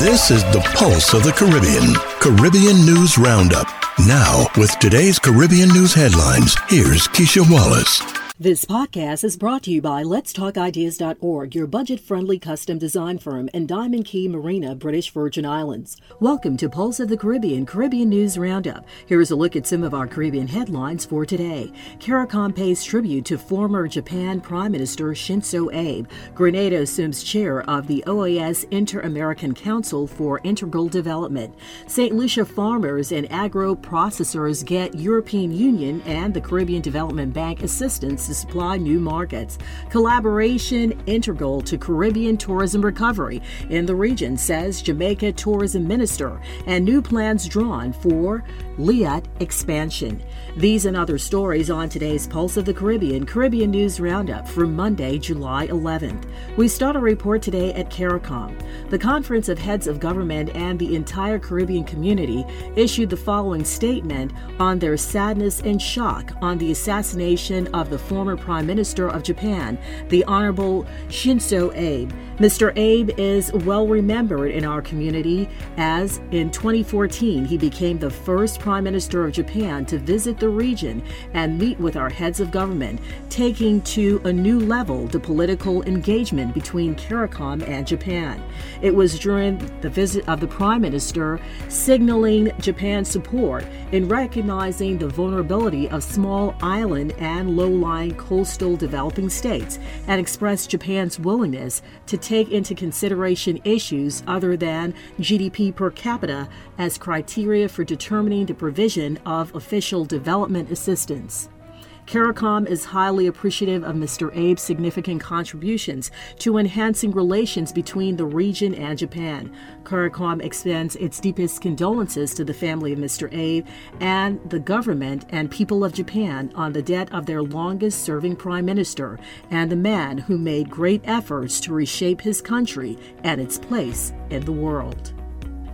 This is the pulse of the Caribbean. Caribbean News Roundup. Now, with today's Caribbean News headlines, here's Keisha Wallace. This podcast is brought to you by Let'sTalkIdeas.org, your budget friendly custom design firm in Diamond Key Marina, British Virgin Islands. Welcome to Pulse of the Caribbean Caribbean News Roundup. Here is a look at some of our Caribbean headlines for today. CARICOM pays tribute to former Japan Prime Minister Shinzo Abe. Grenada assumes chair of the OAS Inter American Council for Integral Development. St. Lucia farmers and agro processors get European Union and the Caribbean Development Bank assistance to supply new markets. Collaboration integral to Caribbean tourism recovery in the region, says Jamaica Tourism Minister, and new plans drawn for LIAT expansion. These and other stories on today's Pulse of the Caribbean Caribbean News Roundup for Monday, July 11th. We start a report today at CARICOM. The Conference of Heads of Government and the entire Caribbean community issued the following statement on their sadness and shock on the assassination of the former Prime Minister of Japan, the Honorable Shinzo Abe. Mr. Abe is well remembered in our community as in 2014 he became the first Prime Minister of Japan to visit the region and meet with our heads of government, taking to a new level the political engagement between CARICOM and Japan. It was during the visit of the Prime Minister signaling Japan's support in recognizing the vulnerability of small island and low lying coastal developing states and expressed Japan's willingness to take into consideration issues other than GDP per capita as criteria for determining the provision of official development assistance. CARICOM is highly appreciative of Mr. Abe's significant contributions to enhancing relations between the region and Japan. CARICOM extends its deepest condolences to the family of Mr. Abe and the government and people of Japan on the death of their longest serving prime minister and the man who made great efforts to reshape his country and its place in the world.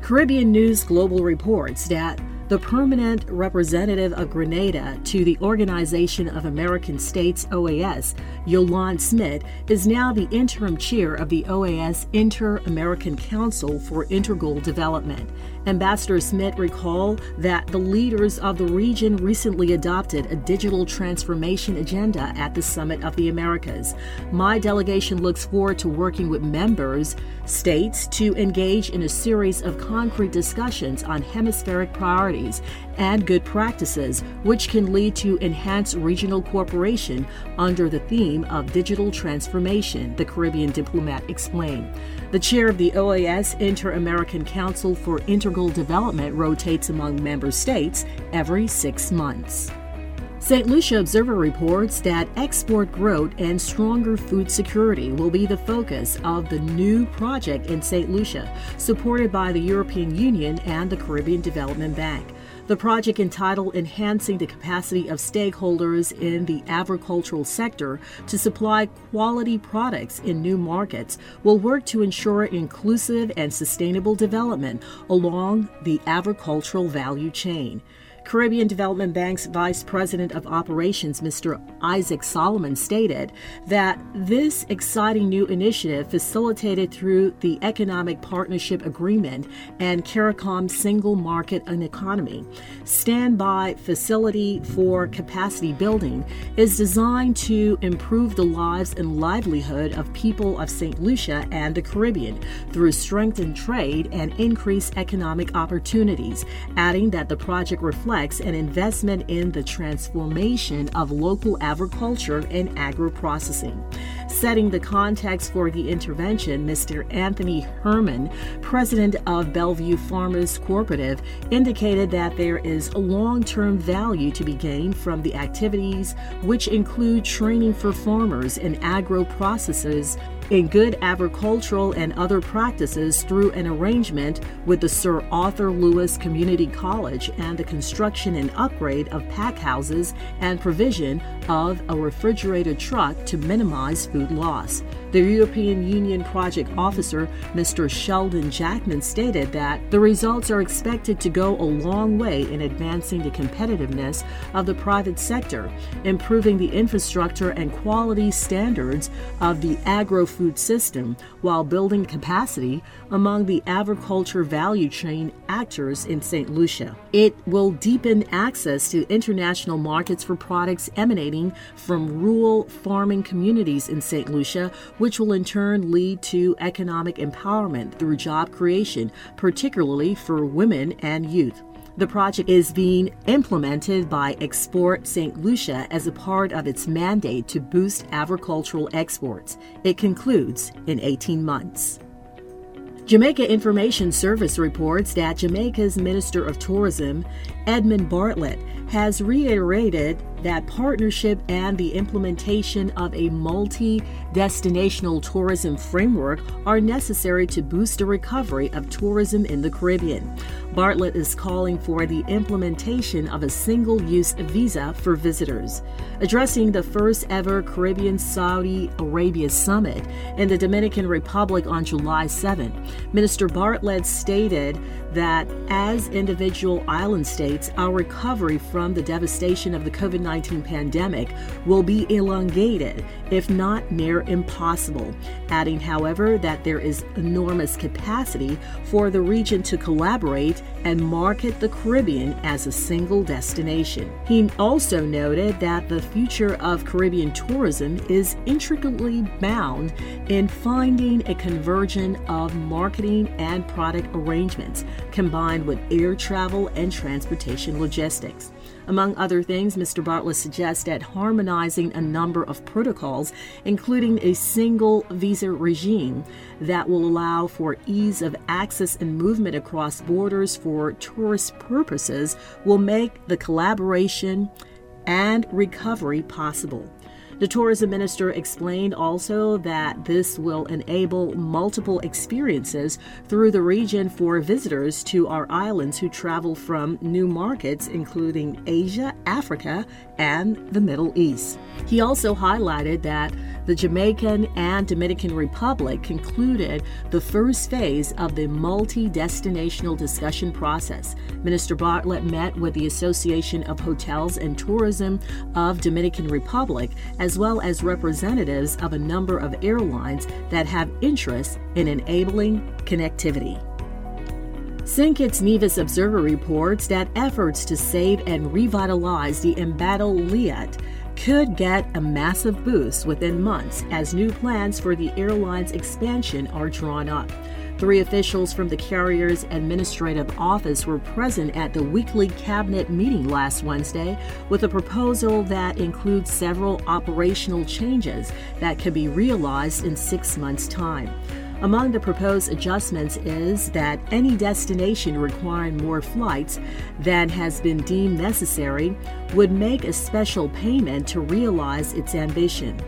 Caribbean News Global reports that the permanent representative of Grenada to the Organization of American States, OAS, Yolande Smith, is now the interim chair of the OAS Inter American Council for Integral Development. Ambassador Smith recalled that the leaders of the region recently adopted a digital transformation agenda at the Summit of the Americas. My delegation looks forward to working with members states to engage in a series of concrete discussions on hemispheric priorities and good practices, which can lead to enhanced regional cooperation under the theme of digital transformation, the Caribbean diplomat explained. The chair of the OAS Inter American Council for Integral Development rotates among member states every six months. St. Lucia Observer reports that export growth and stronger food security will be the focus of the new project in St. Lucia, supported by the European Union and the Caribbean Development Bank. The project entitled Enhancing the Capacity of Stakeholders in the Agricultural Sector to Supply Quality Products in New Markets will work to ensure inclusive and sustainable development along the agricultural value chain. Caribbean Development Bank's Vice President of Operations, Mr. Isaac Solomon, stated that this exciting new initiative, facilitated through the Economic Partnership Agreement and CARICOM Single Market and Economy, standby facility for capacity building, is designed to improve the lives and livelihood of people of St. Lucia and the Caribbean through strengthened trade and increased economic opportunities, adding that the project reflects reflects an investment in the transformation of local agriculture and agro-processing. Setting the context for the intervention, Mr. Anthony Herman, president of Bellevue Farmers Cooperative, indicated that there is long term value to be gained from the activities, which include training for farmers in agro processes in good agricultural and other practices through an arrangement with the Sir Arthur Lewis Community College and the construction and upgrade of pack houses and provision of a refrigerated truck to minimize food loss. The European Union project officer, Mr. Sheldon Jackman, stated that the results are expected to go a long way in advancing the competitiveness of the private sector, improving the infrastructure and quality standards of the agro food system while building capacity among the agriculture value chain actors in St. Lucia. It will deepen access to international markets for products emanating from rural farming communities in St. Lucia, which will in turn lead to economic empowerment through job creation, particularly for women and youth. The project is being implemented by Export St. Lucia as a part of its mandate to boost agricultural exports. It concludes in 18 months. Jamaica Information Service reports that Jamaica's Minister of Tourism, Edmund Bartlett, has reiterated that partnership and the implementation of a multi destinational tourism framework are necessary to boost the recovery of tourism in the Caribbean. Bartlett is calling for the implementation of a single use visa for visitors. Addressing the first ever Caribbean Saudi Arabia summit in the Dominican Republic on July 7, Minister Bartlett stated that as individual island states, our recovery from the devastation of the COVID 19 pandemic will be elongated, if not near impossible. Adding, however, that there is enormous capacity for the region to collaborate and market the Caribbean as a single destination. He also noted that the future of Caribbean tourism is intricately bound in finding a convergence of marketing and product arrangements combined with air travel and transportation logistics. Among other things, Mr. Bartlett suggests that harmonizing a number of protocols, including a single visa regime that will allow for ease of access and movement across borders for tourist purposes, will make the collaboration and recovery possible. The tourism minister explained also that this will enable multiple experiences through the region for visitors to our islands who travel from new markets, including Asia, Africa, and the Middle East. He also highlighted that the Jamaican and Dominican Republic concluded the first phase of the multi destinational discussion process. Minister Bartlett met with the Association of Hotels and Tourism of Dominican Republic as well as representatives of a number of airlines that have interest in enabling connectivity. St. Kitts Nevis Observer reports that efforts to save and revitalize the embattled Liat could get a massive boost within months as new plans for the airline's expansion are drawn up. Three officials from the carrier's administrative office were present at the weekly cabinet meeting last Wednesday with a proposal that includes several operational changes that could be realized in six months' time. Among the proposed adjustments is that any destination requiring more flights than has been deemed necessary would make a special payment to realize its ambition.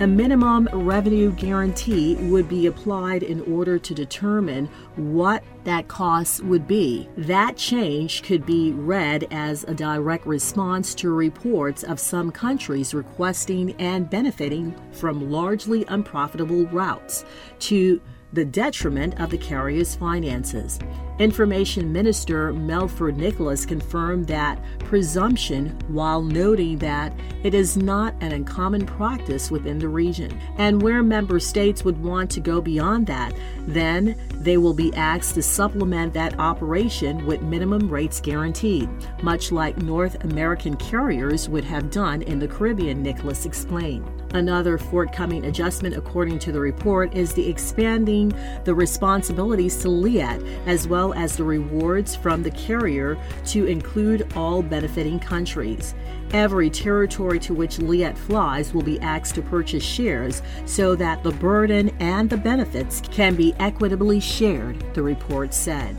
A minimum revenue guarantee would be applied in order to determine what that cost would be. That change could be read as a direct response to reports of some countries requesting and benefiting from largely unprofitable routes to the detriment of the carrier's finances. Information Minister Melford Nicholas confirmed that presumption while noting that it is not an uncommon practice within the region. And where member states would want to go beyond that, then they will be asked to supplement that operation with minimum rates guaranteed, much like North American carriers would have done in the Caribbean, Nicholas explained. Another forthcoming adjustment, according to the report, is the expanding the responsibilities to Liat as well as the rewards from the carrier to include all benefiting countries. Every territory to which Liat flies will be asked to purchase shares so that the burden and the benefits can be equitably shared, the report said.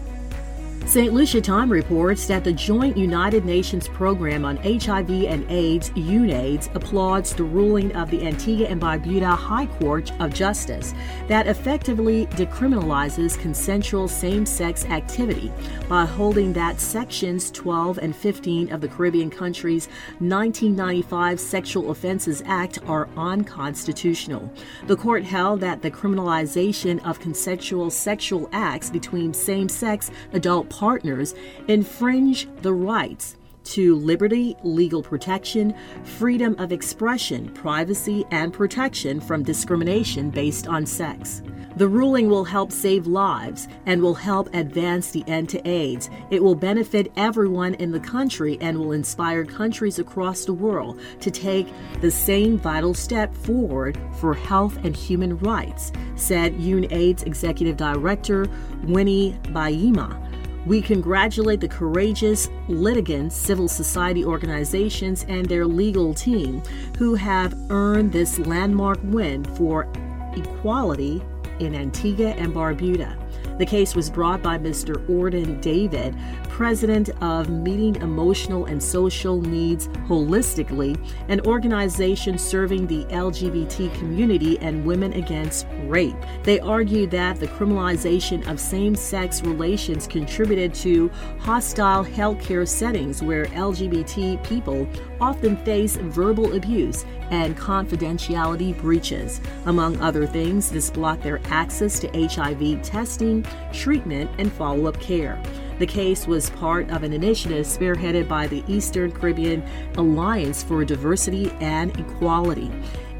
St. Lucia Time reports that the Joint United Nations Program on HIV and AIDS, UNAIDS, applauds the ruling of the Antigua and Barbuda High Court of Justice that effectively decriminalizes consensual same sex activity by holding that Sections 12 and 15 of the Caribbean country's 1995 Sexual Offenses Act are unconstitutional. The court held that the criminalization of consensual sexual acts between same sex adult partners infringe the rights to liberty, legal protection, freedom of expression, privacy, and protection from discrimination based on sex. The ruling will help save lives and will help advance the end to AIDS. It will benefit everyone in the country and will inspire countries across the world to take the same vital step forward for health and human rights, said UNAIDS Executive Director Winnie Byanyima. We congratulate the courageous litigants, civil society organizations, and their legal team who have earned this landmark win for equality in Antigua and Barbuda. The case was brought by Mr. Orden David, president of Meeting Emotional and Social Needs Holistically, an organization serving the LGBT community and women against rape. They argued that the criminalization of same sex relations contributed to hostile healthcare settings where LGBT people often face verbal abuse and confidentiality breaches. Among other things, this blocked their access to HIV testing, treatment, and follow up care. The case was part of an initiative spearheaded by the Eastern Caribbean Alliance for Diversity and Equality.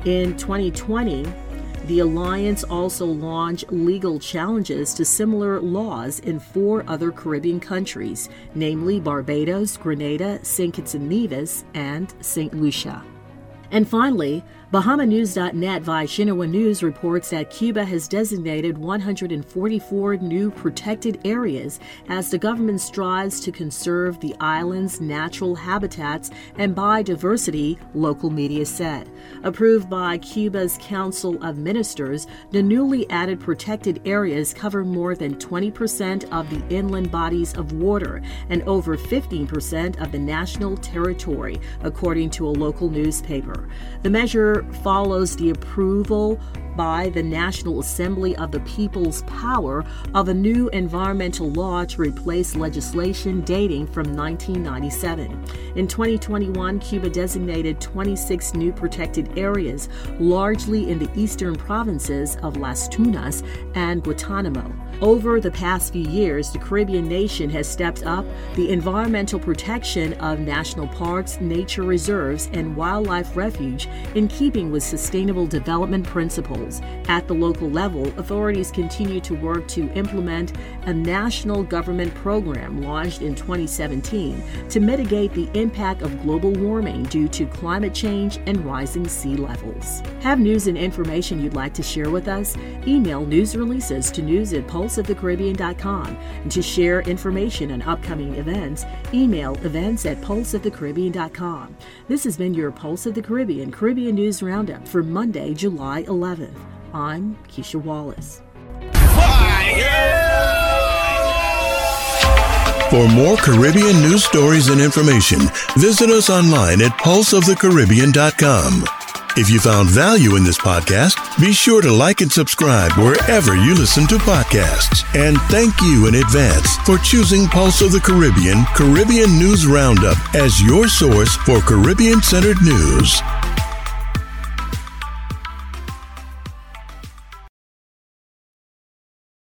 In 2020, the alliance also launched legal challenges to similar laws in four other Caribbean countries, namely Barbados, Grenada, St. Kitts and Nevis, and St. Lucia. And finally, BahamaNews.net via Xinhua News reports that Cuba has designated 144 new protected areas as the government strives to conserve the island's natural habitats and biodiversity, local media said. Approved by Cuba's Council of Ministers, the newly added protected areas cover more than 20% of the inland bodies of water and over 15% of the national territory, according to a local newspaper. The measure follows the approval by the National Assembly of the People's Power of a new environmental law to replace legislation dating from 1997. In 2021, Cuba designated 26 new protected areas, largely in the eastern provinces of Las Tunas and Guantanamo. Over the past few years, the Caribbean nation has stepped up the environmental protection of national parks, nature reserves, and wildlife refuge in keeping with sustainable development principles. At the local level, authorities continue to work to implement a national government program launched in 2017 to mitigate the impact of global warming due to climate change and rising sea levels. Have news and information you'd like to share with us? Email news releases to news at pulseofthecaribbean.com. And to share information on upcoming events, email events at pulseofthecaribbean.com. This has been your Pulse of the Caribbean Caribbean News Roundup for Monday, July 11th. I'm Keisha Wallace. For more Caribbean news stories and information, visit us online at pulseofthecaribbean.com. If you found value in this podcast, be sure to like and subscribe wherever you listen to podcasts. And thank you in advance for choosing Pulse of the Caribbean Caribbean News Roundup as your source for Caribbean centered news.